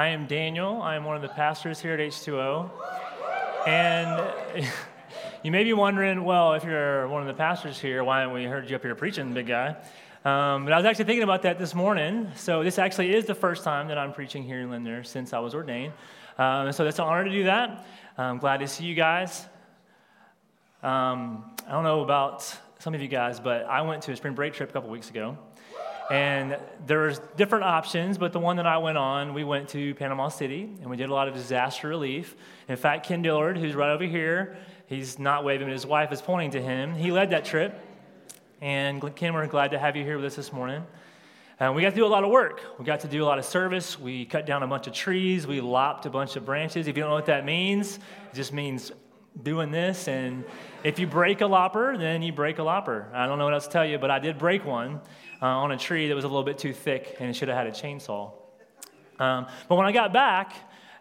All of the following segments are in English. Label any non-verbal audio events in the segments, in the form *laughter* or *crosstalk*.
I am Daniel. I am one of the pastors here at H2O. And *laughs* you may be wondering, well, if you're one of the pastors here, why haven't we heard you up here preaching, big guy? Um, but I was actually thinking about that this morning. So this actually is the first time that I'm preaching here in Linder since I was ordained. Um, so it's an honor to do that. I'm glad to see you guys. Um, I don't know about some of you guys, but I went to a spring break trip a couple weeks ago. And there's different options, but the one that I went on, we went to Panama City and we did a lot of disaster relief. In fact, Ken Dillard, who's right over here, he's not waving, but his wife is pointing to him. He led that trip. And Ken, we're glad to have you here with us this morning. And we got to do a lot of work. We got to do a lot of service. We cut down a bunch of trees. We lopped a bunch of branches. If you don't know what that means, it just means doing this. And if you break a lopper, then you break a lopper. I don't know what else to tell you, but I did break one uh, on a tree that was a little bit too thick and it should have had a chainsaw. Um, but when I got back,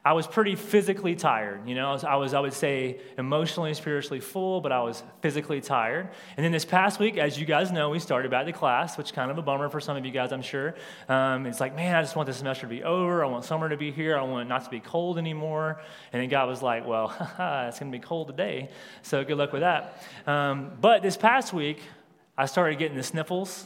I was pretty physically tired. You know, I was, I would say, emotionally, spiritually full, but I was physically tired. And then this past week, as you guys know, we started back to class, which kind of a bummer for some of you guys, I'm sure. Um, it's like, man, I just want the semester to be over. I want summer to be here. I want it not to be cold anymore. And then God was like, well, *laughs* it's going to be cold today. So good luck with that. Um, but this past week, I started getting the sniffles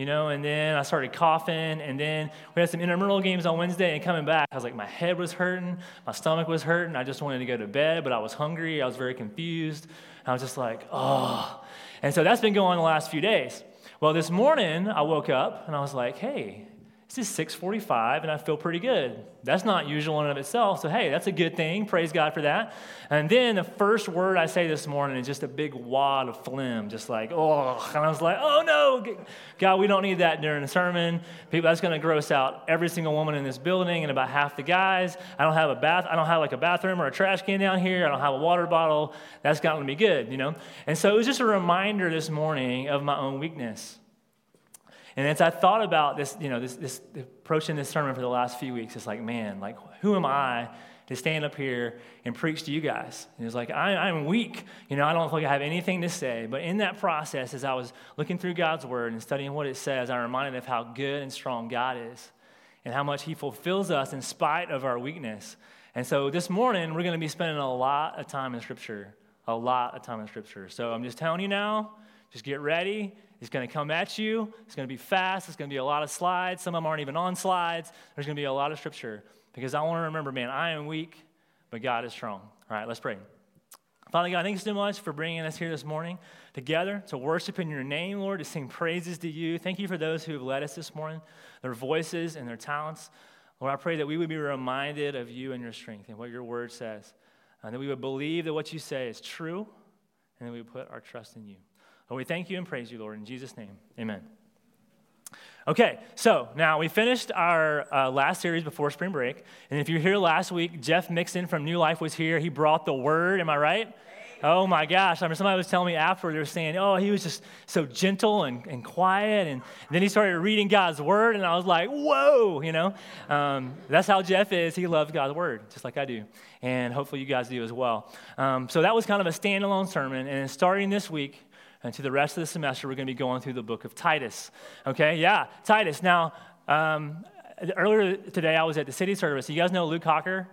you know, and then I started coughing, and then we had some intramural games on Wednesday, and coming back, I was like, my head was hurting, my stomach was hurting, I just wanted to go to bed, but I was hungry, I was very confused, I was just like, oh. And so that's been going on the last few days. Well, this morning, I woke up, and I was like, hey, this is 645 and I feel pretty good. That's not usual in and of itself. So, hey, that's a good thing. Praise God for that. And then the first word I say this morning is just a big wad of phlegm, just like, oh. And I was like, oh no, God, we don't need that during the sermon. People, that's going to gross out every single woman in this building and about half the guys. I don't have a bath. I don't have like a bathroom or a trash can down here. I don't have a water bottle. That's not going to be good, you know? And so it was just a reminder this morning of my own weakness. And as I thought about this, you know, this, this approaching this sermon for the last few weeks, it's like, man, like, who am I to stand up here and preach to you guys? And it's like, I, I'm weak. You know, I don't think I have anything to say. But in that process, as I was looking through God's word and studying what it says, I'm reminded of how good and strong God is and how much He fulfills us in spite of our weakness. And so this morning, we're going to be spending a lot of time in Scripture. A lot of time in Scripture. So I'm just telling you now, just get ready He's going to come at you. It's going to be fast. It's going to be a lot of slides. Some of them aren't even on slides. There's going to be a lot of scripture because I want to remember, man, I am weak, but God is strong. All right, let's pray. Father God, thanks so much for bringing us here this morning together to worship in your name, Lord, to sing praises to you. Thank you for those who have led us this morning, their voices and their talents. Lord, I pray that we would be reminded of you and your strength and what your word says, and that we would believe that what you say is true, and that we would put our trust in you. We thank you and praise you, Lord. In Jesus' name, amen. Okay, so now we finished our uh, last series before spring break. And if you're here last week, Jeff Mixon from New Life was here. He brought the word. Am I right? Oh my gosh. I mean, somebody was telling me afterward, they were saying, oh, he was just so gentle and, and quiet. And then he started reading God's word, and I was like, whoa, you know? Um, that's how Jeff is. He loves God's word, just like I do. And hopefully you guys do as well. Um, so that was kind of a standalone sermon. And starting this week, and to the rest of the semester, we're going to be going through the book of Titus. Okay, yeah, Titus. Now, um, earlier today, I was at the city service. You guys know Luke Hawker?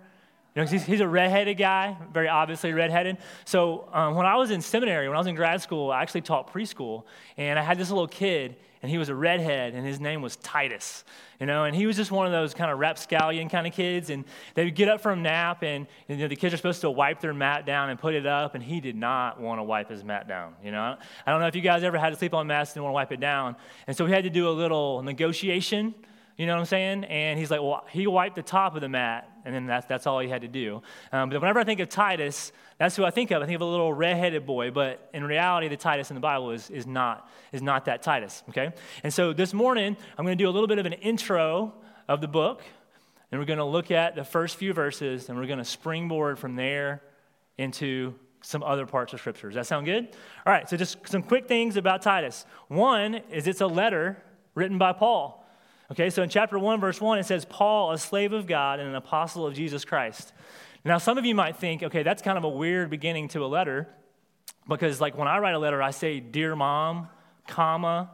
You know, he's, he's, a redheaded guy, very obviously redheaded. So um, when I was in seminary, when I was in grad school, I actually taught preschool, and I had this little kid, and he was a redhead, and his name was Titus. You know, and he was just one of those kind of rapscallion kind of kids, and they would get up from nap, and you know, the kids are supposed to wipe their mat down and put it up, and he did not want to wipe his mat down. You know, I don't know if you guys ever had to sleep on mats and want to wipe it down, and so we had to do a little negotiation you know what I'm saying? And he's like, well, he wiped the top of the mat, and then that's, that's all he had to do. Um, but whenever I think of Titus, that's who I think of. I think of a little redheaded boy, but in reality, the Titus in the Bible is, is, not, is not that Titus, okay? And so this morning, I'm going to do a little bit of an intro of the book, and we're going to look at the first few verses, and we're going to springboard from there into some other parts of Scripture. Does that sound good? All right, so just some quick things about Titus. One is it's a letter written by Paul. Okay, so in chapter 1, verse 1, it says, Paul, a slave of God and an apostle of Jesus Christ. Now, some of you might think, okay, that's kind of a weird beginning to a letter because, like, when I write a letter, I say, Dear mom, comma,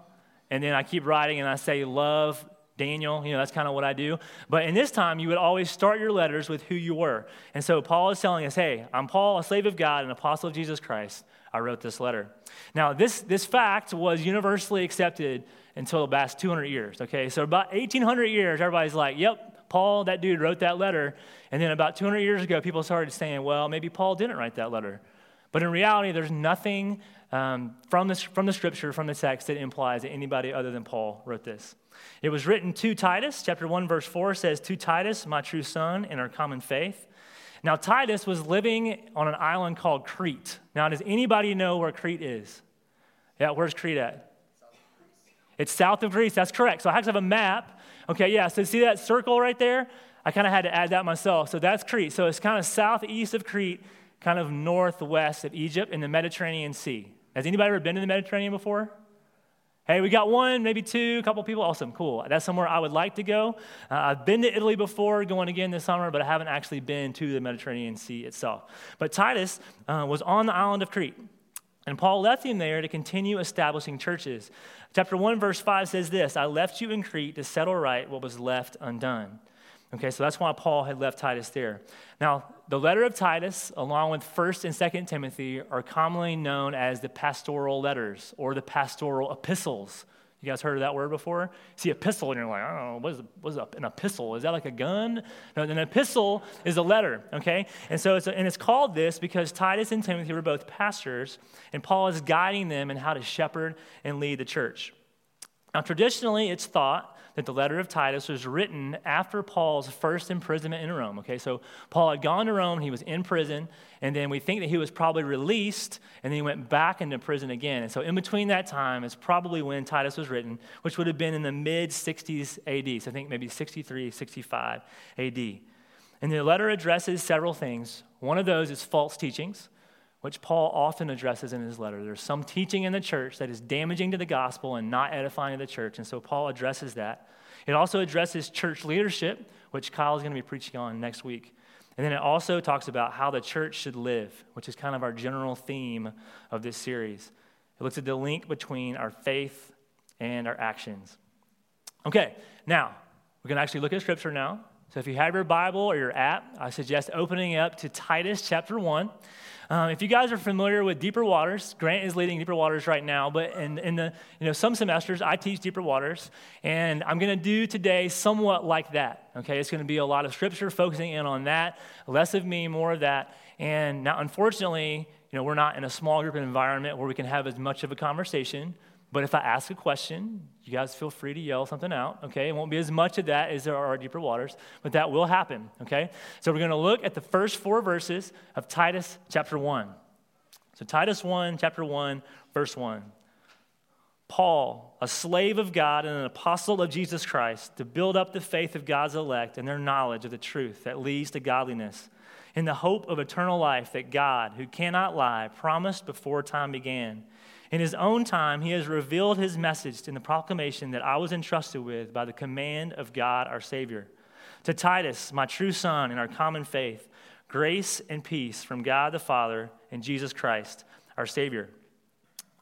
and then I keep writing and I say, Love Daniel, you know, that's kind of what I do. But in this time, you would always start your letters with who you were. And so Paul is telling us, hey, I'm Paul, a slave of God, an apostle of Jesus Christ. I wrote this letter. Now, this, this fact was universally accepted until the last 200 years, okay? So about 1800 years, everybody's like, yep, Paul, that dude wrote that letter. And then about 200 years ago, people started saying, well, maybe Paul didn't write that letter. But in reality, there's nothing um, from, the, from the scripture, from the text, that implies that anybody other than Paul wrote this. It was written to Titus. Chapter 1, verse 4 says, To Titus, my true son, in our common faith. Now, Titus was living on an island called Crete. Now, does anybody know where Crete is? Yeah, where's Crete at? It's south of Greece. That's correct. So I actually have a map. Okay, yeah. So see that circle right there? I kind of had to add that myself. So that's Crete. So it's kind of southeast of Crete, kind of northwest of Egypt in the Mediterranean Sea. Has anybody ever been to the Mediterranean before? Hey, we got one, maybe two, a couple people. Awesome, cool. That's somewhere I would like to go. Uh, I've been to Italy before, going again this summer, but I haven't actually been to the Mediterranean Sea itself. But Titus uh, was on the island of Crete. And Paul left him there to continue establishing churches. Chapter 1, verse 5 says this I left you in Crete to settle right what was left undone. Okay, so that's why Paul had left Titus there. Now, the letter of Titus, along with 1st and 2nd Timothy, are commonly known as the pastoral letters or the pastoral epistles. You guys heard of that word before? See epistle, and you're like, I don't know, what is, what is an epistle? Is that like a gun? No, an epistle is a letter, okay? And so it's, a, and it's called this because Titus and Timothy were both pastors, and Paul is guiding them in how to shepherd and lead the church. Now, traditionally, it's thought that the letter of Titus was written after Paul's first imprisonment in Rome. Okay, so Paul had gone to Rome, he was in prison, and then we think that he was probably released, and then he went back into prison again. And so in between that time is probably when Titus was written, which would have been in the mid 60s AD. So I think maybe 63, 65 AD. And the letter addresses several things. One of those is false teachings which Paul often addresses in his letter. There's some teaching in the church that is damaging to the gospel and not edifying the church, and so Paul addresses that. It also addresses church leadership, which Kyle is going to be preaching on next week. And then it also talks about how the church should live, which is kind of our general theme of this series. It looks at the link between our faith and our actions. Okay, now we're going to actually look at scripture now. So if you have your Bible or your app, I suggest opening up to Titus chapter 1. Um, if you guys are familiar with Deeper Waters, Grant is leading Deeper Waters right now, but in, in the, you know, some semesters I teach Deeper Waters, and I'm going to do today somewhat like that. Okay, it's going to be a lot of scripture focusing in on that, less of me, more of that. And now, unfortunately, you know, we're not in a small group environment where we can have as much of a conversation. But if I ask a question, you guys feel free to yell something out, okay? It won't be as much of that as there are deeper waters, but that will happen, okay? So we're to look at the first four verses of Titus chapter 1. So, Titus 1, chapter 1, verse 1. Paul, a slave of God and an apostle of Jesus Christ, to build up the faith of God's elect and their knowledge of the truth that leads to godliness, in the hope of eternal life that God, who cannot lie, promised before time began in his own time, he has revealed his message in the proclamation that I was entrusted with by the command of God our Savior. To Titus, my true son in our common faith, grace and peace from God the Father and Jesus Christ, our Savior.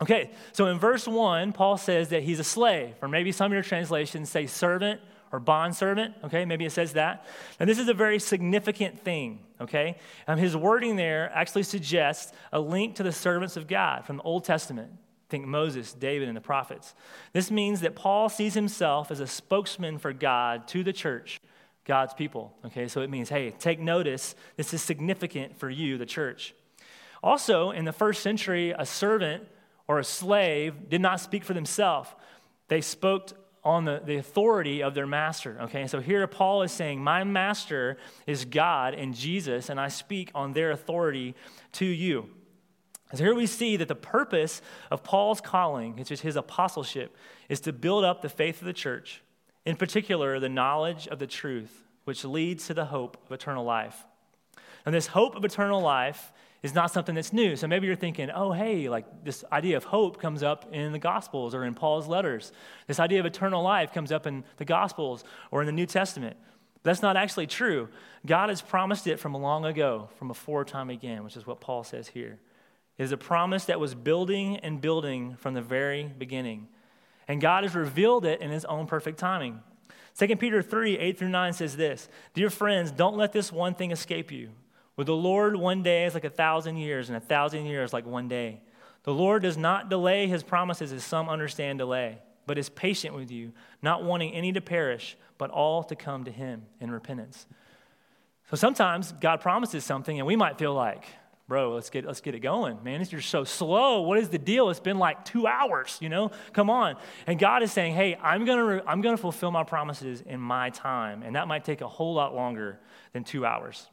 Okay, so in verse 1, Paul says that he's a slave, or maybe some of your translations say servant or bondservant, okay? Maybe it says that. And this is a very significant thing, okay? Um, his wording there actually suggests a link to the servants of God from the Old Testament. Think Moses, David, and the prophets. This means that Paul sees himself as a spokesman for God to the church, God's people. Okay, so it means, hey, take notice. This is significant for you, the church. Also, in the first century, a servant or a slave did not speak for themselves. They spoke on the, the authority of their master. Okay, so here Paul is saying, My master is God and Jesus, and I speak on their authority to you. So here we see that the purpose of Paul's calling, which is his apostleship, is to build up the faith of the church, in particular, the knowledge of the truth, which leads to the hope of eternal life. And this hope of eternal life is not something that's new. So maybe you're thinking, oh, hey, like this idea of hope comes up in the Gospels or in Paul's letters. This idea of eternal life comes up in the Gospels or in the New Testament. But that's not actually true. God has promised it from long ago, from before time began, which is what Paul says here. It is a promise that was building and building from the very beginning. And God has revealed it in his own perfect timing. 2 Peter 3 8 through 9 says this Dear friends, don't let this one thing escape you. With the Lord, one day is like a thousand years, and a thousand years like one day. The Lord does not delay his promises as some understand delay, but is patient with you, not wanting any to perish, but all to come to him in repentance. So sometimes God promises something, and we might feel like, bro, let's get, let's get it going. Man, you're so slow. What is the deal? It's been like two hours, you know? Come on. And God is saying, hey, I'm going to I'm to fulfill my promises in my time. And that might take a whole lot longer than two hours.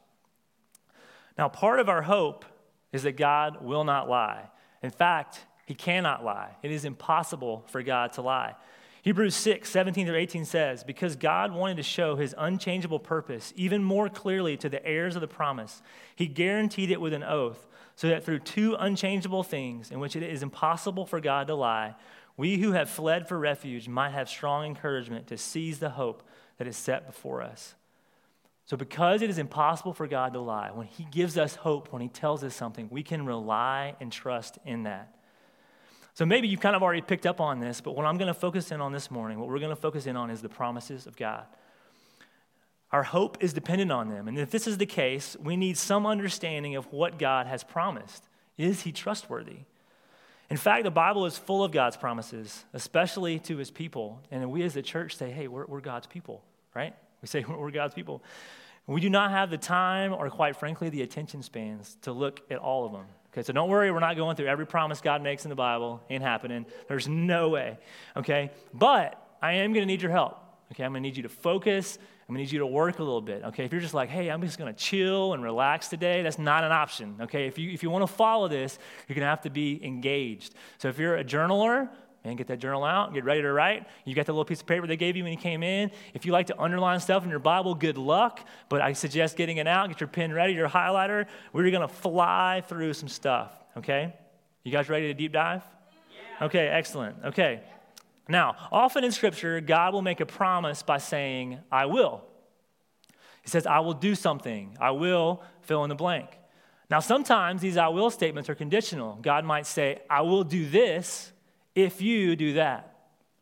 Now, part of our hope is that God will not lie. In fact, he cannot lie. It is impossible for God to lie. Hebrews 6, 17 through 18 says, Because God wanted to show his unchangeable purpose even more clearly to the heirs of the promise, he guaranteed it with an oath, so that through two unchangeable things in which it is impossible for God to lie, we who have fled for refuge might have strong encouragement to seize the hope that is set before us. So, because it is impossible for God to lie, when he gives us hope, when he tells us something, we can rely and trust in that. So maybe you've kind of already picked up on this, but what I'm going to focus in on this morning, what we're going to focus in on is the promises of God. Our hope is dependent on them. And if this is the case, we need some understanding of what God has promised. Is he trustworthy? In fact, the Bible is full of God's promises, especially to his people. And we as a church say, hey, we're, we're God's people, right? We say *laughs* we're God's people. We do not have the time or, quite frankly, the attention spans to look at all of them. Okay, so don't worry, we're not going through every promise God makes in the Bible. Ain't happening. There's no way. Okay, but I am going to need your help. Okay, I'm going to need you to focus. I'm going to need you to work a little bit. Okay, if you're just like, hey, I'm just going to chill and relax today, that's not an option. Okay, if you, if you want to follow this, you're going to have to be engaged. So if you're a journaler, Man, get that journal out, get ready to write. You got the little piece of paper they gave you when you came in. If you like to underline stuff in your Bible, good luck. But I suggest getting it out, get your pen ready, your highlighter. We're going to fly through some stuff, okay? You guys ready to deep dive? Yeah. Okay, excellent. Okay. Now, often in Scripture, God will make a promise by saying, I will. He says, I will do something. I will fill in the blank. Now, sometimes these I will statements are conditional. God might say, I will do this if you do that.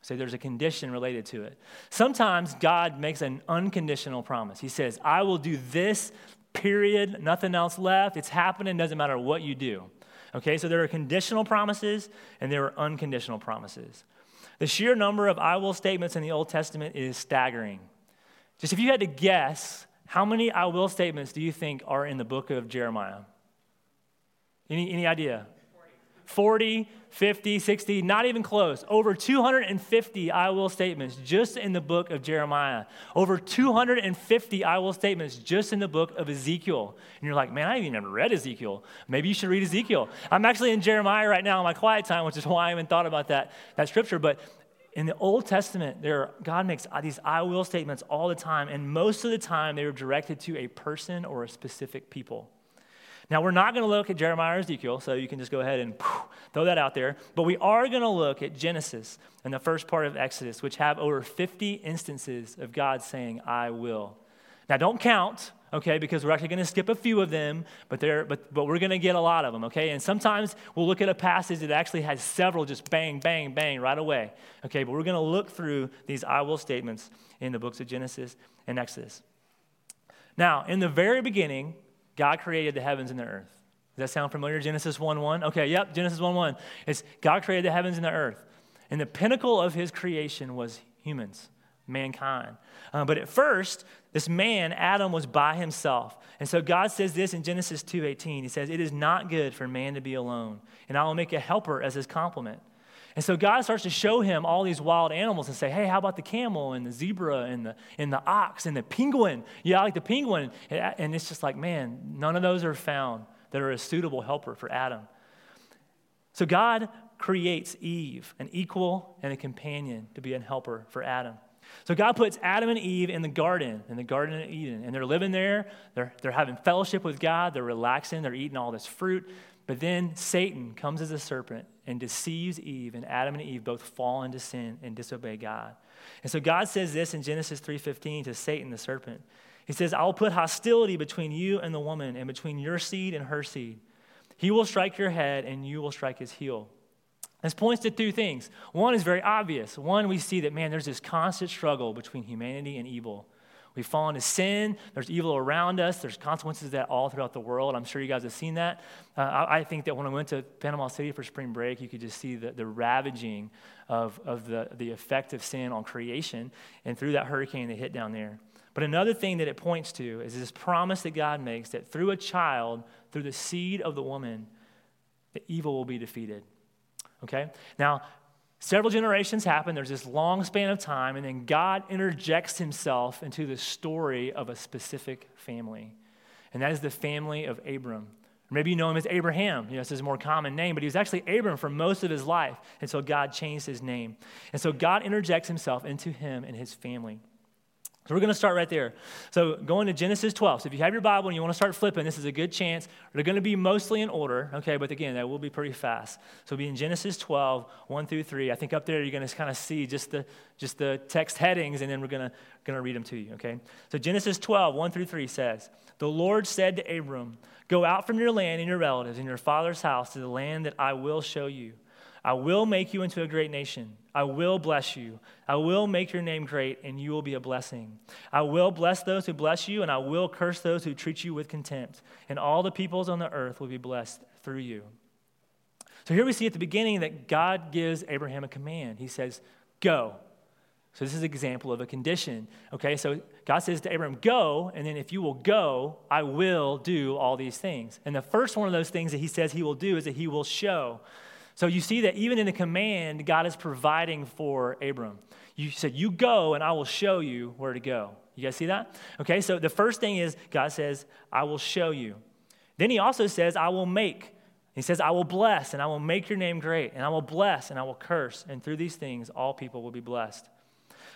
Say there's a condition related to it. Sometimes God makes an unconditional promise. He says, I will do this, period, nothing else left. It's happening, doesn't matter what you do. Okay, so there are conditional promises and there are unconditional promises. The sheer number of I will statements in the Old Testament is staggering. Just if you had to guess, how many I will statements do you think are in the book of Jeremiah? Any, any idea? 40, 50, 60, not even close. Over 250 I will statements just in the book of Jeremiah. Over 250 I will statements just in the book of Ezekiel. And you're like, man, I haven't even read Ezekiel. Maybe you should read Ezekiel. I'm actually in Jeremiah right now in my quiet time, which is why I haven't thought about that, that scripture. But in the Old Testament, there, God makes these I will statements all the time, and most of the time they were directed to a person or a specific people. Now, we're not going to look at Jeremiah or Ezekiel, so you can just go ahead and throw that out there. But we are going to look at Genesis and the first part of Exodus, which have over 50 instances of God saying, I will. Now, don't count, okay, because we're actually going to skip a few of them, but, but, but we're going to get a lot of them, okay? And sometimes we'll look at a passage that actually has several just bang, bang, bang right away, okay? But we're going to look through these I will statements in the books of Genesis and Exodus. Now, in the very beginning, God created the heavens and the earth. Does that sound familiar? Genesis 1 1? Okay, yep, Genesis 1 1. It's God created the heavens and the earth. And the pinnacle of his creation was humans, mankind. Uh, but at first, this man, Adam, was by himself. And so God says this in Genesis 2:18. He says, It is not good for man to be alone, and I will make a helper as his complement. And so God starts to show him all these wild animals and say, hey, how about the camel and the zebra and the, and the ox and the penguin? Yeah, I like the penguin. And it's just like, man, none of those are found that are a suitable helper for Adam. So God creates Eve, an equal and a companion to be a helper for Adam. So God puts Adam and Eve in the garden, in the Garden of Eden, and they're living there. They're, they're having fellowship with God. They're relaxing. They're eating all this fruit. But then Satan comes as a serpent and deceives Eve, and Adam and Eve both fall into sin and disobey God. And so God says this in Genesis 3:15 to Satan the serpent. He says, "I will put hostility between you and the woman and between your seed and her seed. He will strike your head and you will strike his heel." This points to two things. One is very obvious. One, we see that, man, there's this constant struggle between humanity and evil. We fall into sin. There's evil around us. There's consequences of that all throughout the world. I'm sure you guys have seen that. Uh, I, I, think that when I went to Panama City for spring break, you could just see the, the ravaging of, of the, the effect of sin on creation and through that hurricane that hit down there. But another thing that it points to is this promise that God makes that through a child, through the seed of the woman, the evil will be defeated. Okay? Now, several generations happen. There's this long span of time, and then God interjects himself into the story of a specific family. And that is the family of Abram. Maybe you know him as Abraham. You know, it's his more common name, but he was actually Abram for most of his life until God changed his name. And so God interjects himself into him and his family. So we're going to start right there. So going to Genesis 12. So if you have your Bible and you want to start flipping, this is a good chance. They're going to be mostly in order, okay? But again, that will be pretty fast. So we'll be in Genesis 12, 1 through 3. I think up there you're going to kind of see just the, just the text headings, and then we're going to, going to read them to you, okay? So Genesis 12, 1 through 3 says, The Lord said to Abram, Go out from your land and your relatives and your father's house to the land that I will show you. I will make you into a great nation. I will bless you. I will make your name great, and you will be a blessing. I will bless those who bless you, and I will curse those who treat you with contempt. And all the peoples on the earth will be blessed through you. So here we see at the beginning that God gives Abraham a command. He says, Go. So this is an example of a condition. Okay, so God says to Abraham, Go, and then if you will go, I will do all these things. And the first one of those things that he says he will do is that he will show. So you see that even in the command, God is providing for Abram. You said, You go, and I will show you where to go. You guys see that? Okay, so the first thing is God says, I will show you. Then he also says, I will make. He says, I will bless, and I will make your name great, and I will bless, and I will curse. And through these things, all people will be blessed.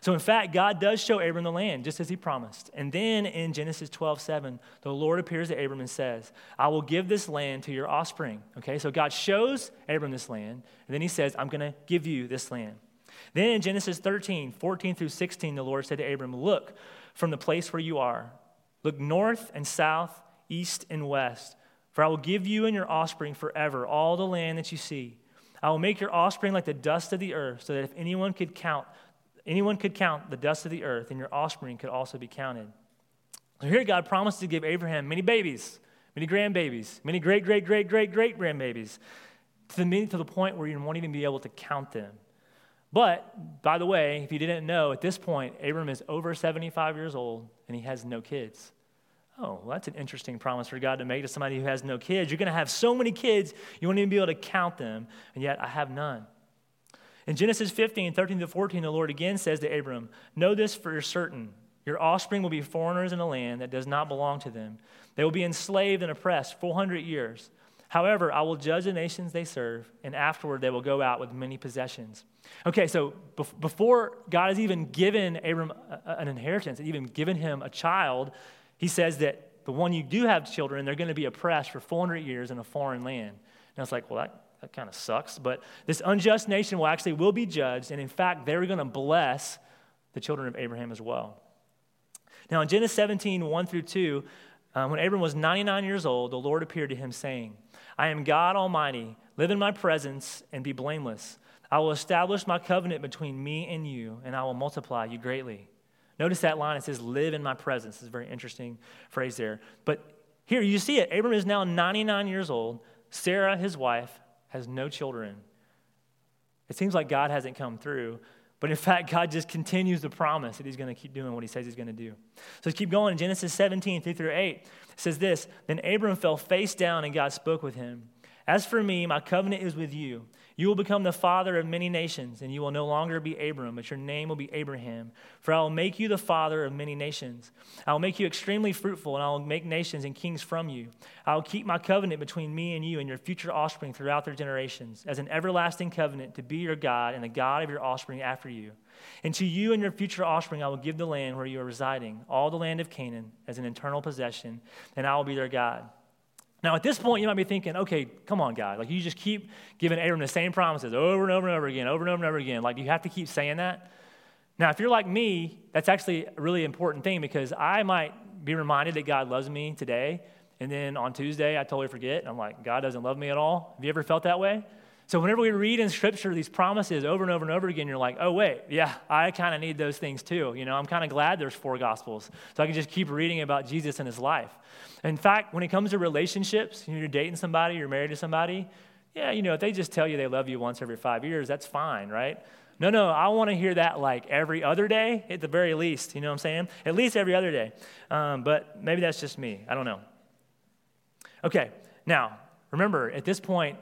So, in fact, God does show Abram the land, just as he promised. And then in Genesis 12, 7, the Lord appears to Abram and says, I will give this land to your offspring. Okay, so God shows Abram this land, and then he says, I'm going to give you this land. Then in Genesis 13, 14 through 16, the Lord said to Abram, Look from the place where you are, look north and south, east and west, for I will give you and your offspring forever all the land that you see. I will make your offspring like the dust of the earth, so that if anyone could count Anyone could count the dust of the earth, and your offspring could also be counted. So here, God promised to give Abraham many babies, many grandbabies, many great, great, great, great, great grandbabies, to the, to the point where you won't even be able to count them. But, by the way, if you didn't know, at this point, Abram is over 75 years old and he has no kids. Oh, well, that's an interesting promise for God to make to somebody who has no kids. You're going to have so many kids, you won't even be able to count them, and yet I have none. In Genesis 15, 13 to 14, the Lord again says to Abram, Know this for certain. Your offspring will be foreigners in a land that does not belong to them. They will be enslaved and oppressed 400 years. However, I will judge the nations they serve, and afterward they will go out with many possessions. Okay, so before God has even given Abram an inheritance, even given him a child, he says that the one you do have children, they're going to be oppressed for 400 years in a foreign land. Now it's like, well, that that kind of sucks. But this unjust nation will actually will be judged, and in fact, they're going to bless the children of Abraham as well. Now, in Genesis 17, 1 through 2, um, when Abram was 99 years old, the Lord appeared to him, saying, I am God Almighty. Live in my presence and be blameless. I will establish my covenant between me and you, and I will multiply you greatly. Notice that line, it says, Live in my presence. It's a very interesting phrase there. But here, you see it. Abram is now 99 years old. Sarah, his wife, has no children. It seems like God hasn't come through, but in *laughs* fact, God just continues the promise that He's going to keep doing what He says He's going to do. So let's keep going. In Genesis 17, 3 through 8, says this Then Abram fell face down, and God spoke with him. As for me, my covenant is with you. You will become the father of many nations, and you will no longer be Abram, but your name will be Abraham. For I will make you the father of many nations. I will make you extremely fruitful, and I will make nations and kings from you. I will keep my covenant between me and you and your future offspring throughout their generations, as an everlasting covenant to be your God and the God of your offspring after you. And to you and your future offspring I will give the land where you are residing, all the land of Canaan, as an eternal possession, and I will be their God. Now, at this point, you might be thinking, okay, come on, God. Like, you just keep giving Abram the same promises over and over and over again, over and over and over again. Like, do you have to keep saying that? Now, if you're like me, that's actually a really important thing because I might be reminded that God loves me today, and then on Tuesday, I totally forget. I'm like, God doesn't love me at all. Have you ever felt that way? So whenever we read in scripture these promises over and over and over again, you're like, oh, wait, yeah, I kind of need those things too. You know, I'm kind of glad there's four gospels. So I can just keep reading about Jesus and his life. In fact, when it comes to relationships, you're dating somebody, you're married to somebody, yeah, you know, if they just tell you they love you once every five years, that's fine, right? No, no, I want to hear that like every other day at the very least. You know what I'm saying? At least every other day. Um, but maybe that's just me. I don't know. Okay, now, remember, at this point,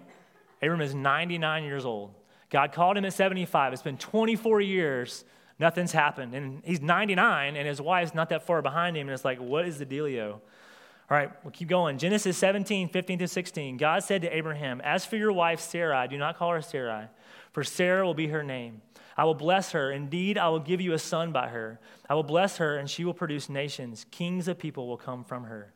Abram is 99 years old. God called him at 75. It's been 24 years. Nothing's happened. And he's 99, and his wife's not that far behind him. And it's like, what is the dealio? All right, we'll keep going. Genesis 17, 15 to 16. God said to Abraham, As for your wife Sarai, do not call her Sarai, for Sarah will be her name. I will bless her. Indeed, I will give you a son by her. I will bless her, and she will produce nations. Kings of people will come from her.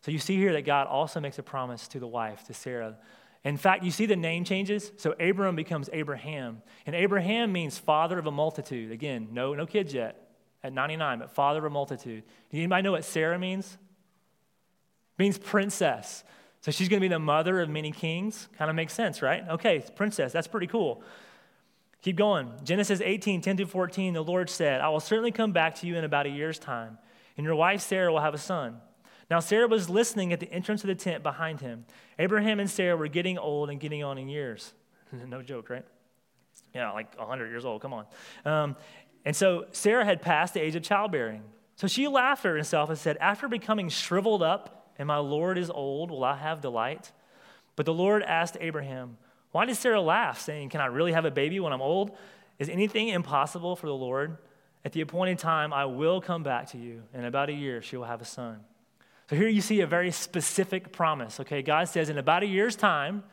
So you see here that God also makes a promise to the wife, to Sarah, in fact, you see the name changes. So Abram becomes Abraham. And Abraham means father of a multitude. Again, no, no kids yet at 99, but father of a multitude. Anybody know what Sarah means? It means princess. So she's going to be the mother of many kings. Kind of makes sense, right? Okay, princess. That's pretty cool. Keep going. Genesis 18, 10 to 14, the Lord said, I will certainly come back to you in about a year's time, and your wife Sarah will have a son. Now, Sarah was listening at the entrance of the tent behind him. Abraham and Sarah were getting old and getting on in years. *laughs* no joke, right? Yeah, like 100 years old, come on. Um, and so Sarah had passed the age of childbearing. So she laughed at herself and said, After becoming shriveled up, and my Lord is old, will I have delight? But the Lord asked Abraham, Why did Sarah laugh, saying, Can I really have a baby when I'm old? Is anything impossible for the Lord? At the appointed time, I will come back to you. In about a year, she will have a son. So here you see a very specific promise. Okay, God says in about a year's time,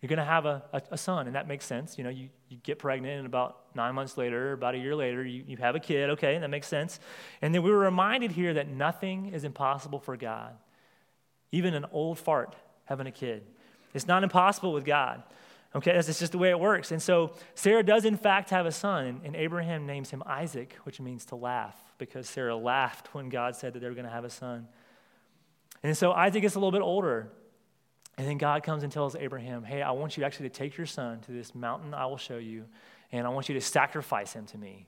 you're going to have a, a, a, son, and that makes sense. You know, you, you get pregnant, and about nine months later, about a year later, you, you have a kid. Okay, that makes sense. And then we were reminded here that nothing is impossible for God. Even an old fart having a kid. It's not impossible with God. Okay, that's just the way it works. And so Sarah does, in fact, have a son, and, Abraham names him Isaac, which means to laugh, because Sarah laughed when God said that they were going to have a son. And so Isaac gets a little bit older. And then God comes and tells Abraham, Hey, I want you actually to take your son to this mountain I will show you, and I want you to sacrifice him to me.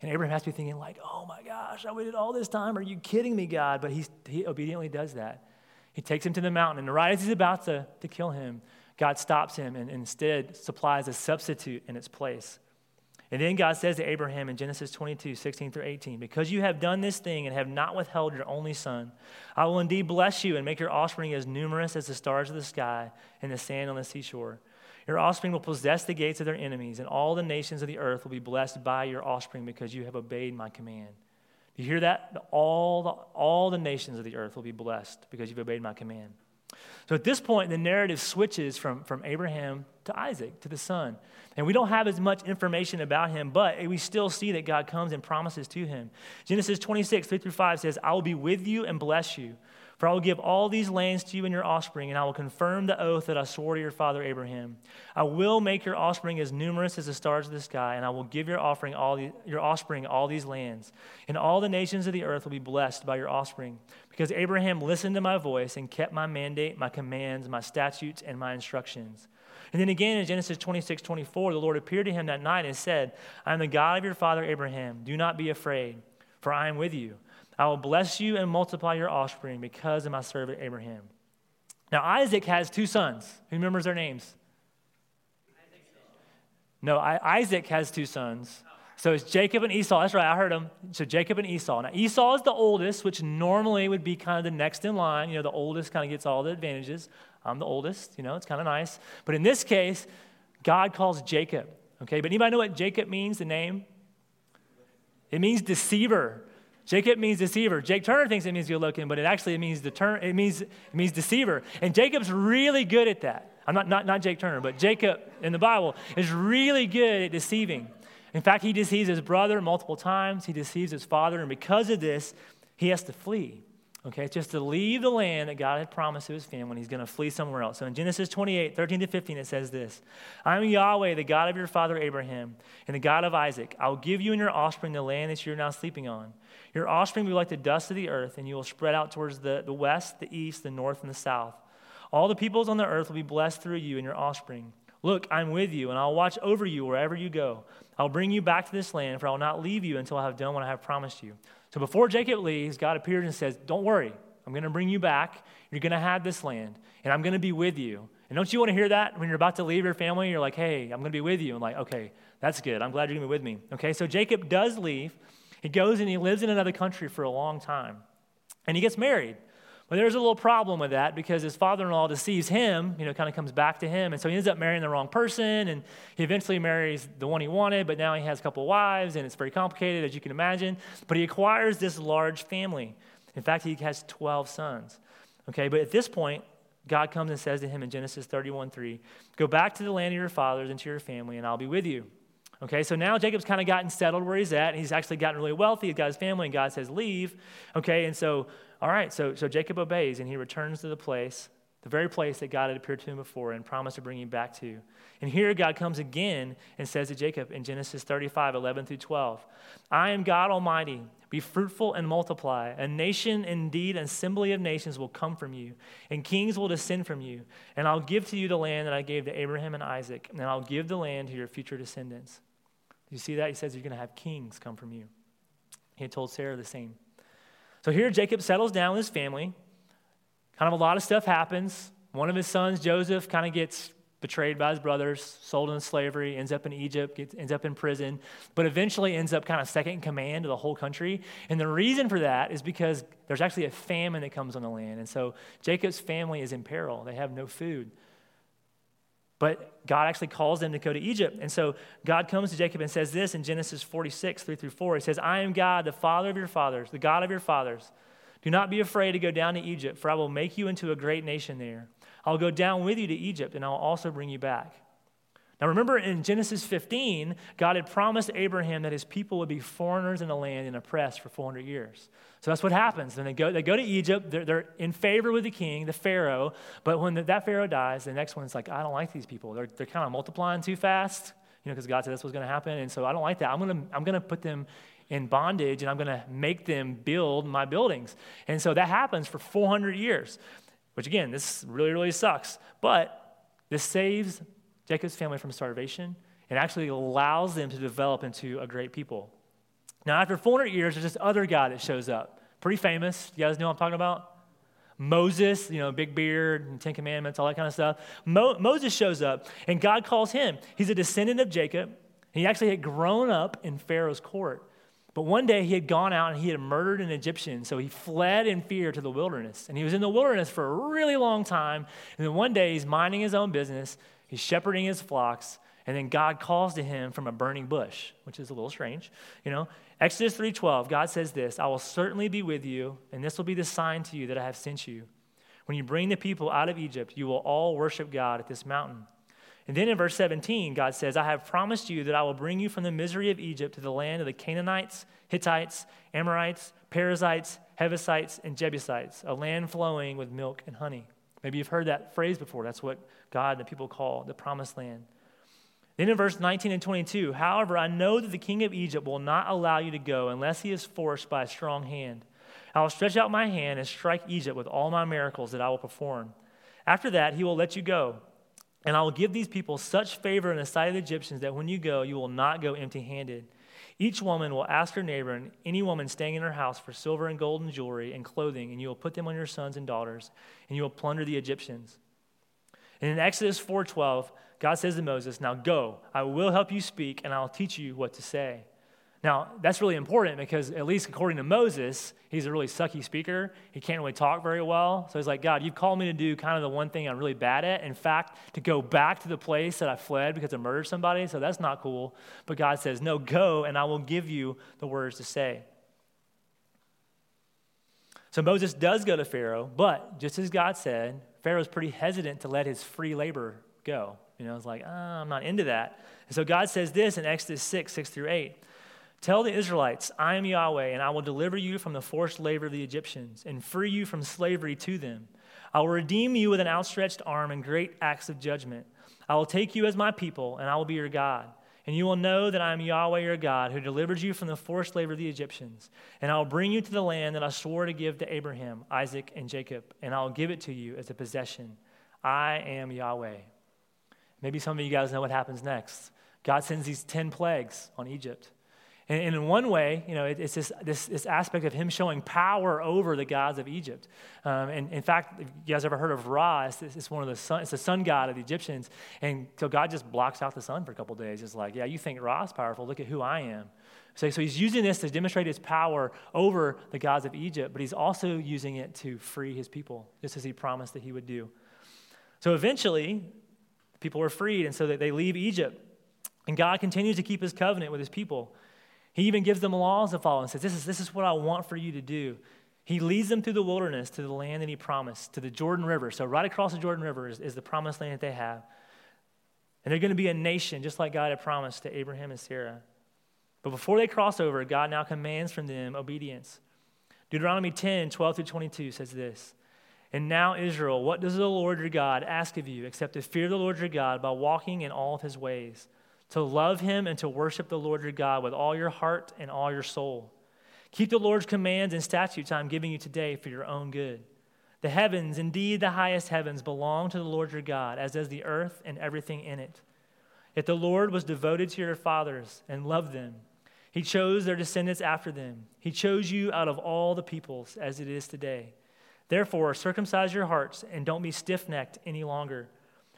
And Abraham has to be thinking, like, oh my gosh, I waited all this time. Are you kidding me, God? But he's, he obediently does that. He takes him to the mountain, and right as he's about to, to kill him, God stops him and instead supplies a substitute in its place. And then God says to Abraham in Genesis 22, 16 through 18, Because you have done this thing and have not withheld your only son, I will indeed bless you and make your offspring as numerous as the stars of the sky and the sand on the seashore. Your offspring will possess the gates of their enemies, and all the nations of the earth will be blessed by your offspring because you have obeyed my command. Do you hear that? All the, all the nations of the earth will be blessed because you've obeyed my command. So at this point, the narrative switches from, from Abraham to Isaac, to the son. And we don't have as much information about him, but we still see that God comes and promises to him. Genesis 26, 3 through 5 says, I will be with you and bless you. For I will give all these lands to you and your offspring, and I will confirm the oath that I swore to your father Abraham. I will make your offspring as numerous as the stars of the sky, and I will give your offering all the, your offspring all these lands. And all the nations of the earth will be blessed by your offspring, because Abraham listened to my voice and kept my mandate, my commands, my statutes, and my instructions. And then again in Genesis 26, 24, the Lord appeared to him that night and said, I am the God of your father Abraham. Do not be afraid, for I am with you. I will bless you and multiply your offspring because of my servant Abraham. Now, Isaac has two sons. Who remembers their names? No, I, Isaac has two sons. So it's Jacob and Esau. That's right, I heard them. So Jacob and Esau. Now, Esau is the oldest, which normally would be kind of the next in line. You know, the oldest kind of gets all the advantages. I'm the oldest, you know, it's kind of nice. But in this case, God calls Jacob. Okay, but anybody know what Jacob means, the name? It means deceiver. Jacob means deceiver. Jake Turner thinks it means good looking, but it actually means deter- it means it means deceiver. And Jacob's really good at that. I'm not, not not Jake Turner, but Jacob in the Bible is really good at deceiving. In fact, he deceives his brother multiple times. He deceives his father, and because of this, he has to flee. Okay, it's just to leave the land that God had promised to his family. He's going to flee somewhere else. So in Genesis 28, 13 to 15, it says this I am Yahweh, the God of your father Abraham, and the God of Isaac. I will give you and your offspring the land that you're now sleeping on. Your offspring will be like the dust of the earth, and you will spread out towards the, the west, the east, the north, and the south. All the peoples on the earth will be blessed through you and your offspring. Look, I'm with you, and I'll watch over you wherever you go. I'll bring you back to this land, for I will not leave you until I have done what I have promised you. So before Jacob leaves, God appears and says, Don't worry, I'm going to bring you back. You're going to have this land, and I'm going to be with you. And don't you want to hear that when you're about to leave your family? You're like, Hey, I'm going to be with you. And like, okay, that's good. I'm glad you're going to be with me. Okay, so Jacob does leave. He goes and he lives in another country for a long time, and he gets married. But there's a little problem with that because his father in law deceives him, you know, kind of comes back to him. And so he ends up marrying the wrong person. And he eventually marries the one he wanted, but now he has a couple wives. And it's very complicated, as you can imagine. But he acquires this large family. In fact, he has 12 sons. Okay, but at this point, God comes and says to him in Genesis 31 3, Go back to the land of your fathers and to your family, and I'll be with you. Okay, so now Jacob's kind of gotten settled where he's at. And he's actually gotten really wealthy. He's got his family, and God says, Leave. Okay, and so all right, so, so Jacob obeys and he returns to the place, the very place that God had appeared to him before and promised to bring him back to. And here God comes again and says to Jacob in Genesis 35, 11 through 12, I am God Almighty. Be fruitful and multiply. A nation, indeed, an assembly of nations will come from you, and kings will descend from you. And I'll give to you the land that I gave to Abraham and Isaac, and I'll give the land to your future descendants. You see that? He says you're going to have kings come from you. He had told Sarah the same. So here Jacob settles down with his family. Kind of a lot of stuff happens. One of his sons, Joseph, kind of gets betrayed by his brothers, sold into slavery, ends up in Egypt, gets, ends up in prison, but eventually ends up kind of second in command of the whole country. And the reason for that is because there's actually a famine that comes on the land. And so Jacob's family is in peril. They have no food. But God actually calls them to go to Egypt. And so God comes to Jacob and says this in Genesis 46, 3 through 4. He says, I am God, the father of your fathers, the God of your fathers. Do not be afraid to go down to Egypt, for I will make you into a great nation there. I'll go down with you to Egypt, and I'll also bring you back. Now, remember in Genesis 15, God had promised Abraham that his people would be foreigners in the land and oppressed for 400 years. So that's what happens. When they go, they go to Egypt, they're, they're in favor with the king, the Pharaoh, but when the, that Pharaoh dies, the next one's like, I don't like these people. They're, they're kind of multiplying too fast, you know, because God said this was going to happen. And so I don't like that. I'm going to I'm going to put them in bondage and I'm going to make them build my buildings. And so that happens for 400 years, which again, this really, really sucks. But this saves Jacob's family from starvation and actually allows them to develop into a great people. Now, after 400 years, there's this other guy that shows up. Pretty famous. You guys know what I'm talking about? Moses, you know, big beard and Ten Commandments, all that kind of stuff. Mo- Moses shows up, and God calls him. He's a descendant of Jacob. He actually had grown up in Pharaoh's court. But one day he had gone out and he had murdered an Egyptian, so he fled in fear to the wilderness. And he was in the wilderness for a really long time. And then one day he's minding his own business, He's shepherding his flocks, and then God calls to him from a burning bush, which is a little strange, you know. Exodus 3:12, God says this, I will certainly be with you, and this will be the sign to you that I have sent you. When you bring the people out of Egypt, you will all worship God at this mountain. And then in verse 17, God says, I have promised you that I will bring you from the misery of Egypt to the land of the Canaanites, Hittites, Amorites, Perizzites, Hebusites, and Jebusites, a land flowing with milk and honey. Maybe you've heard that phrase before. That's what God and the people call the promised land. Then in verse 19 and 22, however, I know that the king of Egypt will not allow you to go unless he is forced by a strong hand. I will stretch out my hand and strike Egypt with all my miracles that I will perform. After that, he will let you go. And I will give these people such favor in the sight of the Egyptians that when you go, you will not go empty handed. Each woman will ask her neighbor and any woman staying in her house for silver and gold and jewelry and clothing, and you will put them on your sons and daughters, and you will plunder the Egyptians. And in Exodus 4:12, God says to Moses, "Now go. I will help you speak, and I'll teach you what to say." Now, that's really important because, at least according to Moses, he's a really sucky speaker. He can't really talk very well. So he's like, God, you've called me to do kind of the one thing I'm really bad at. In fact, to go back to the place that I fled because I murdered somebody. So that's not cool. But God says, No, go, and I will give you the words to say. So Moses does go to Pharaoh, but just as God said, Pharaoh's pretty hesitant to let his free labor go. You know, it's like, oh, I'm not into that. And so God says this in Exodus 6, 6 through 8. Tell the Israelites, I am Yahweh, and I will deliver you from the forced labor of the Egyptians and free you from slavery to them. I will redeem you with an outstretched arm and great acts of judgment. I will take you as my people, and I will be your God. And you will know that I am Yahweh your God, who delivered you from the forced labor of the Egyptians. And I will bring you to the land that I swore to give to Abraham, Isaac, and Jacob, and I will give it to you as a possession. I am Yahweh. Maybe some of you guys know what happens next. God sends these 10 plagues on Egypt. And, in one way, you know, it, it's this, this, this, aspect of him showing power over the gods of Egypt. Um, and in fact, if you guys ever heard of Ra, it's, it's, one of the sun, it's the sun god of the Egyptians. And so God just blocks out the sun for a couple days. It's like, yeah, you think Ra is powerful. Look at who I am. So, so he's using this to demonstrate his power over the gods of Egypt, but he's also using it to free his people, just as he promised that he would do. So eventually, people were freed, and so they leave Egypt. And God continues to keep his covenant with his people. He even gives them laws to follow and says, this is, this is what I want for you to do. He leads them through the wilderness to the land that he promised, to the Jordan River. So, right across the Jordan River is, is the promised land that they have. And they're going to be a nation just like God had promised to Abraham and Sarah. But before they cross over, God now commands from them obedience. Deuteronomy 10 12 through 22 says this And now, Israel, what does the Lord your God ask of you except to fear the Lord your God by walking in all of his ways? To love him and to worship the Lord your God with all your heart and all your soul. Keep the Lord's commands and statutes I'm giving you today for your own good. The heavens, indeed the highest heavens, belong to the Lord your God, as does the earth and everything in it. Yet the Lord was devoted to your fathers and loved them. He chose their descendants after them. He chose you out of all the peoples, as it is today. Therefore, circumcise your hearts and don't be stiff necked any longer.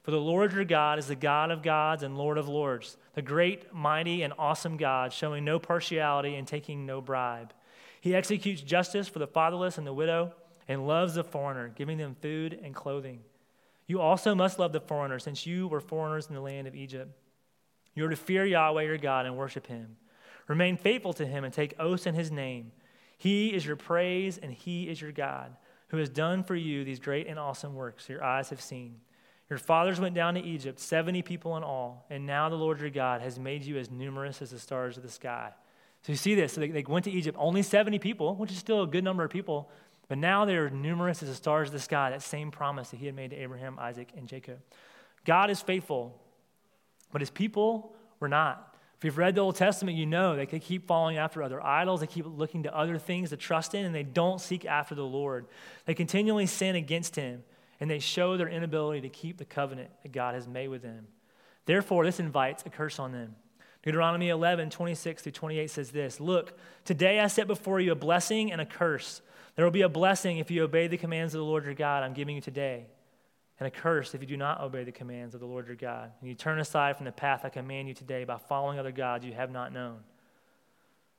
For the Lord your God is the God of gods and Lord of lords, the great, mighty, and awesome God, showing no partiality and taking no bribe. He executes justice for the fatherless and the widow and loves the foreigner, giving them food and clothing. You also must love the foreigner, since you were foreigners in the land of Egypt. You are to fear Yahweh your God and worship him. Remain faithful to him and take oaths in his name. He is your praise and he is your God, who has done for you these great and awesome works your eyes have seen. Your fathers went down to Egypt, 70 people in all, and now the Lord your God has made you as numerous as the stars of the sky. So you see this. So they, they went to Egypt, only 70 people, which is still a good number of people, but now they're numerous as the stars of the sky, that same promise that he had made to Abraham, Isaac, and Jacob. God is faithful, but his people were not. If you've read the Old Testament, you know they keep following after other idols. They keep looking to other things to trust in, and they don't seek after the Lord. They continually sin against him and they show their inability to keep the covenant that God has made with them. Therefore, this invites a curse on them. Deuteronomy 11, 26 through 28 says this Look, today I set before you a blessing and a curse. There will be a blessing if you obey the commands of the Lord your God I'm giving you today, and a curse if you do not obey the commands of the Lord your God, and you turn aside from the path I command you today by following other gods you have not known.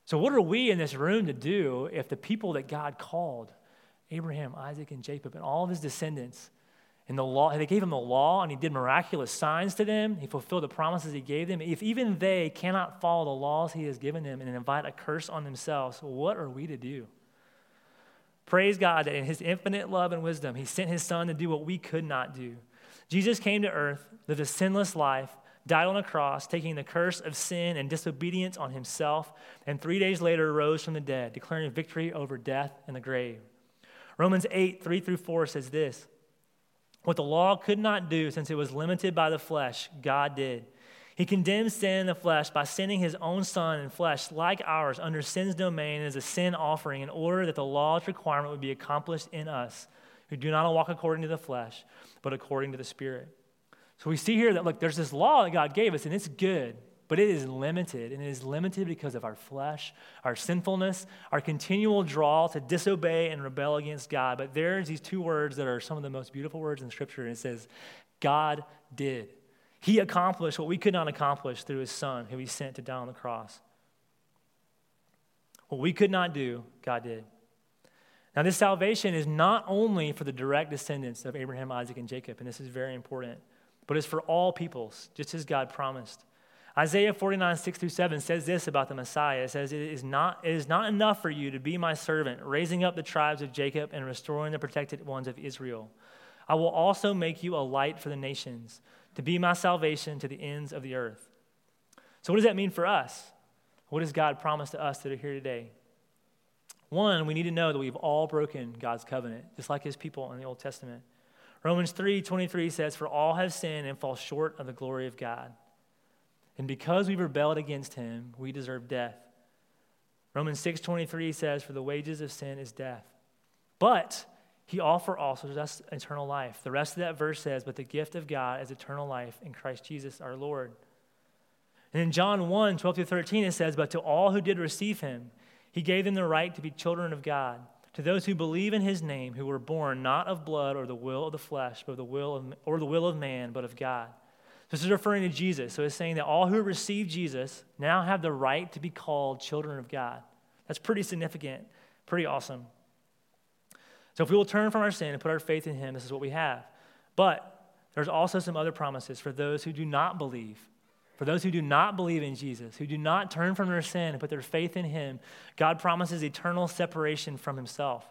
So, what are we in this room to do if the people that God called Abraham, Isaac, and Jacob, and all of his descendants. And the law, they gave him the law, and he did miraculous signs to them. He fulfilled the promises he gave them. If even they cannot follow the laws he has given them and invite a curse on themselves, what are we to do? Praise God that in his infinite love and wisdom, he sent his son to do what we could not do. Jesus came to earth, lived a sinless life, died on a cross, taking the curse of sin and disobedience on himself, and three days later rose from the dead, declaring victory over death and the grave. Romans 8, 3 through 4 says this What the law could not do, since it was limited by the flesh, God did. He condemned sin in the flesh by sending his own son in flesh, like ours, under sin's domain as a sin offering, in order that the law's requirement would be accomplished in us, who do not walk according to the flesh, but according to the Spirit. So we see here that, look, there's this law that God gave us, and it's good but it is limited. And it is limited because of our flesh, our sinfulness, our continual draw to disobey and rebel against God. But there's these two words that are some of the most beautiful words in Scripture. And it says, God did. He accomplished what we could not accomplish through his son, who he sent to die on the cross. What we could not do, God did. Now, this salvation is not only for the direct descendants of Abraham, Isaac, and Jacob, and this is very important, but it's for all peoples, just as God promised. Isaiah 49, 6 through 7 says this about the Messiah. It says, it is, not, it is not enough for you to be my servant, raising up the tribes of Jacob and restoring the protected ones of Israel. I will also make you a light for the nations, to be my salvation to the ends of the earth. So, what does that mean for us? What does God promise to us that are here today? One, we need to know that we've all broken God's covenant, just like his people in the Old Testament. Romans 3 23 says, For all have sinned and fall short of the glory of God. And because we rebelled against him, we deserve death. Romans 6:23 says for the wages of sin is death. But he offer also us eternal life. The rest of that verse says, But the gift of God is eternal life in Christ Jesus our Lord. And in John 1 12 through 13, it says, But to all who did receive him, he gave them the right to be children of God, to those who believe in his name, who were born not of blood or the will of the flesh, but the will of, or the will of man, but of God. This is referring to Jesus. So it's saying that all who receive Jesus now have the right to be called children of God. That's pretty significant, pretty awesome. So if we will turn from our sin and put our faith in him, this is what we have. But there's also some other promises for those who do not believe. For those who do not believe in Jesus, who do not turn from their sin and put their faith in him, God promises eternal separation from himself.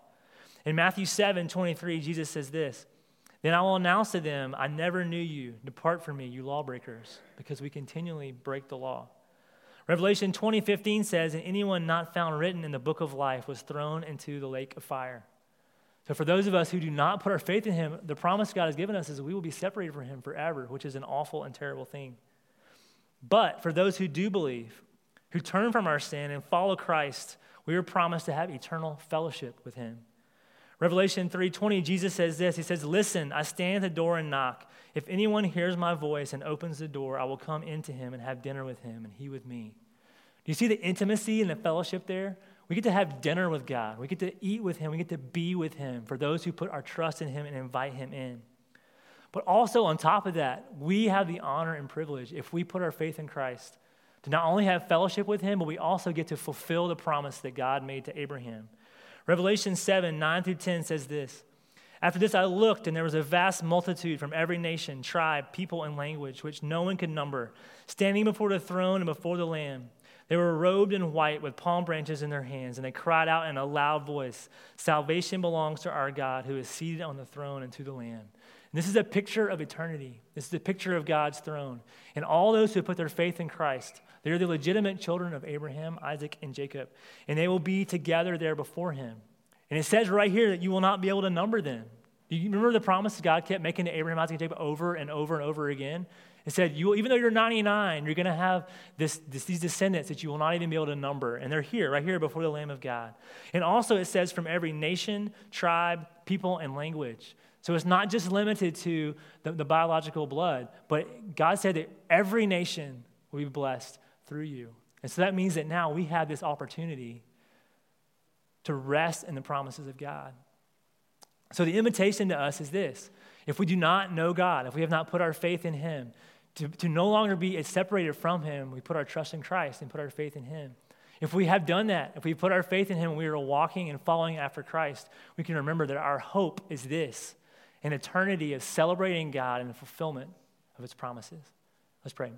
In Matthew 7 23, Jesus says this Then I will announce to them, I never knew you. Depart from me, you lawbreakers, because we continually break the law. Revelation 20 15 says, And anyone not found written in the book of life was thrown into the lake of fire. So, for those of us who do not put our faith in Him, the promise God has given us is we will be separated from Him forever, which is an awful and terrible thing. But for those who do believe, who turn from our sin and follow Christ, we are promised to have eternal fellowship with Him. Revelation 3:20 Jesus says this he says listen I stand at the door and knock if anyone hears my voice and opens the door I will come into him and have dinner with him and he with me do you see the intimacy and the fellowship there we get to have dinner with God. We get to eat with Him. We get to be with Him for those who put our trust in Him and invite Him in. But also, on top of that, we have the honor and privilege, if we put our faith in Christ, to not only have fellowship with Him, but we also get to fulfill the promise that God made to Abraham. Revelation 7 9 through 10 says this After this, I looked, and there was a vast multitude from every nation, tribe, people, and language, which no one could number, standing before the throne and before the Lamb. They were robed in white with palm branches in their hands, and they cried out in a loud voice Salvation belongs to our God who is seated on the throne and to the Lamb. And this is a picture of eternity. This is a picture of God's throne. And all those who put their faith in Christ, they are the legitimate children of Abraham, Isaac, and Jacob. And they will be together there before him. And it says right here that you will not be able to number them. Do you remember the promise God kept making to Abraham, Isaac, and Jacob over and over and over again? It said, you, even though you're 99, you're going to have this, this, these descendants that you will not even be able to number. And they're here, right here before the Lamb of God. And also, it says, from every nation, tribe, people, and language. So it's not just limited to the, the biological blood, but God said that every nation will be blessed through you. And so that means that now we have this opportunity to rest in the promises of God. So the invitation to us is this if we do not know God, if we have not put our faith in Him, to, to no longer be separated from Him, we put our trust in Christ and put our faith in Him. If we have done that, if we put our faith in Him, we are walking and following after Christ, we can remember that our hope is this an eternity of celebrating God and the fulfillment of His promises. Let's pray.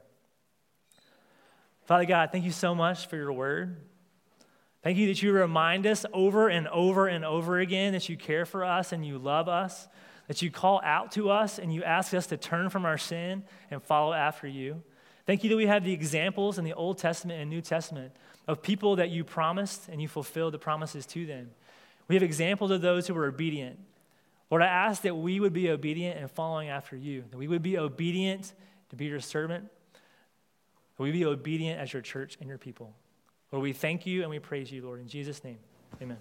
Father God, thank you so much for your word. Thank you that you remind us over and over and over again that you care for us and you love us that you call out to us and you ask us to turn from our sin and follow after you. Thank you that we have the examples in the Old Testament and New Testament of people that you promised and you fulfilled the promises to them. We have examples of those who were obedient. Lord, I ask that we would be obedient and following after you, that we would be obedient to be your servant, that we be obedient as your church and your people. Lord, we thank you and we praise you, Lord. In Jesus' name, amen.